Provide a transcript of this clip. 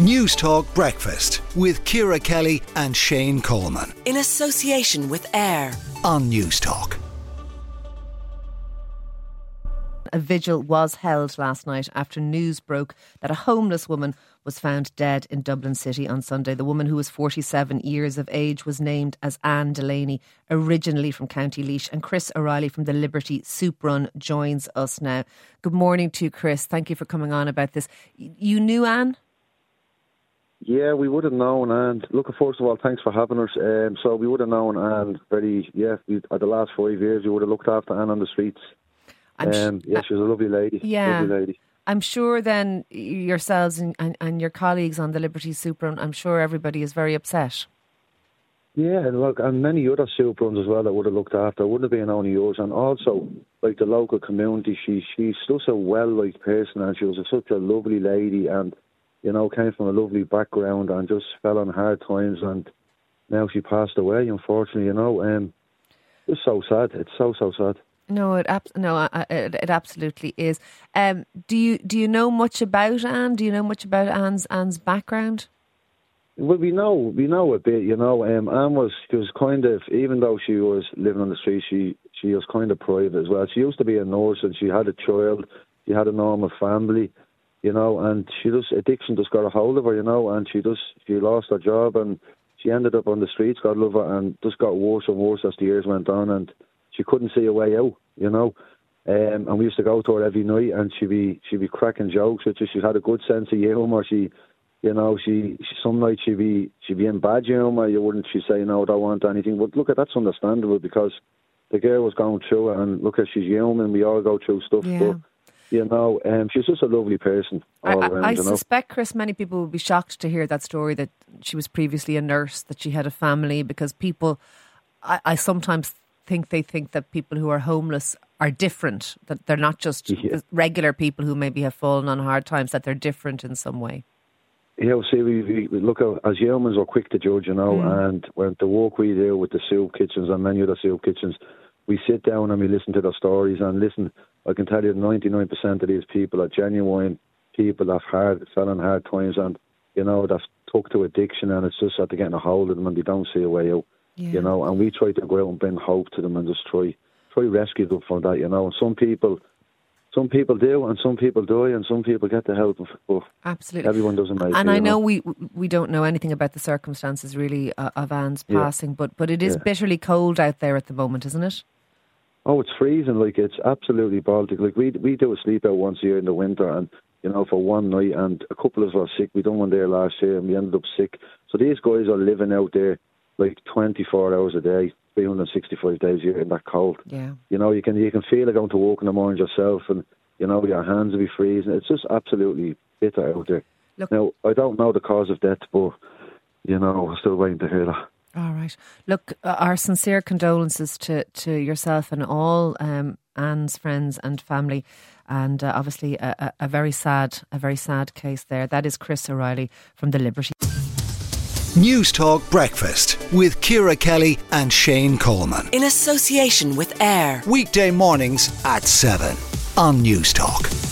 Newstalk Breakfast with Ciara Kelly and Shane Coleman. In association with AIR on Newstalk. A vigil was held last night after news broke that a homeless woman was found dead in Dublin City on Sunday. The woman, who was 47 years of age, was named as Ann Delaney, originally from County Laois. And Chris O'Reilly from the Liberty Soup Run joins us now. Good morning to you, Chris. Thank you for coming on about this. You knew Ann? Yeah, we would have known, and look, first of all, thanks for having us. Um, so we would have known, and very, yeah, we, at the last five years, we would have looked after Ann on the streets. Um, sh- yeah, she was a lovely lady. Yeah. Lovely lady. I'm sure then yourselves and, and, and your colleagues on the Liberty Soup Run, I'm sure everybody is very upset. Yeah, and look, and many other soup runs as well that would have looked after. Wouldn't have been only yours, and also like the local community. She she's such a well liked person, and she was a, such a lovely lady, and you know came from a lovely background, and just fell on hard times, and now she passed away. Unfortunately, you know, um, it's so sad. It's so so sad. No, it ab- no, it, it absolutely is. Um, do you do you know much about Ann? Do you know much about Ann's Ann's background? Well, we know we know a bit. You know, um, Ann was she was kind of even though she was living on the street, she she was kind of private as well. She used to be a nurse and she had a child. She had a normal family, you know, and she just addiction just got a hold of her, you know, and she just she lost her job and she ended up on the streets. God love her, and just got worse and worse as the years went on and she couldn't see a way out, you know. Um, and we used to go to her every night, and she'd be she'd be cracking jokes with us. She had a good sense of humour. She, you know, she, she some nights she'd be she'd be in bad humour. You wouldn't she say no, I don't want anything. But look, at that's understandable because the girl was going through it, and look at she's human. We all go through stuff, yeah. but you know, um, she's just a lovely person. I, around, I suspect, Chris, many people would be shocked to hear that story that she was previously a nurse, that she had a family, because people, I, I sometimes think they think that people who are homeless are different, that they're not just Yeah. regular people who maybe have fallen on hard times, that they're different in some way. Yeah, see, we, we, look at, as humans, we're quick to judge, you know, and when the work we do with the soup kitchens and many other soup kitchens, we sit down and we listen to their stories and listen. I can tell you, 99% of these people are genuine people that have hard, fell on hard times and, you know, that's took to addiction and it's just that they're getting a hold of them and they don't see a way out, Yeah. you know, and we try to go out and bring hope to them and just try, try rescue them from that, you know, and some people, some people do and some people die and some people get the help, Absolutely. everyone doesn't make it. and I you know we we don't know anything about the circumstances really uh, of Ann's Yeah. passing, but but it is Yeah. bitterly cold out there at the moment, isn't it? Oh, it's freezing. Like it's absolutely Baltic. Like we we do a sleep out once a year in the winter, and you know for one night, and a couple of us are sick. We done one there last year, and we ended up sick. So these guys are living out there like twenty four hours a day, three hundred sixty five days a year in that cold. Yeah. You know, you can you can feel it going to walk in the morning yourself, and you know your hands will be freezing. It's just absolutely bitter out there. Look- now I don't know the cause of death, but you know I'm still waiting to hear that. All right. Look, uh, our sincere condolences to, to yourself and all um, Ann's friends and family, and uh, obviously a, a, a very sad, a very sad case there. That is Chris O'Reilly from the Liberty. Newstalk Breakfast with Ciara Kelly and Shane Coleman. in association with AIR Weekday mornings at 7 on Newstalk.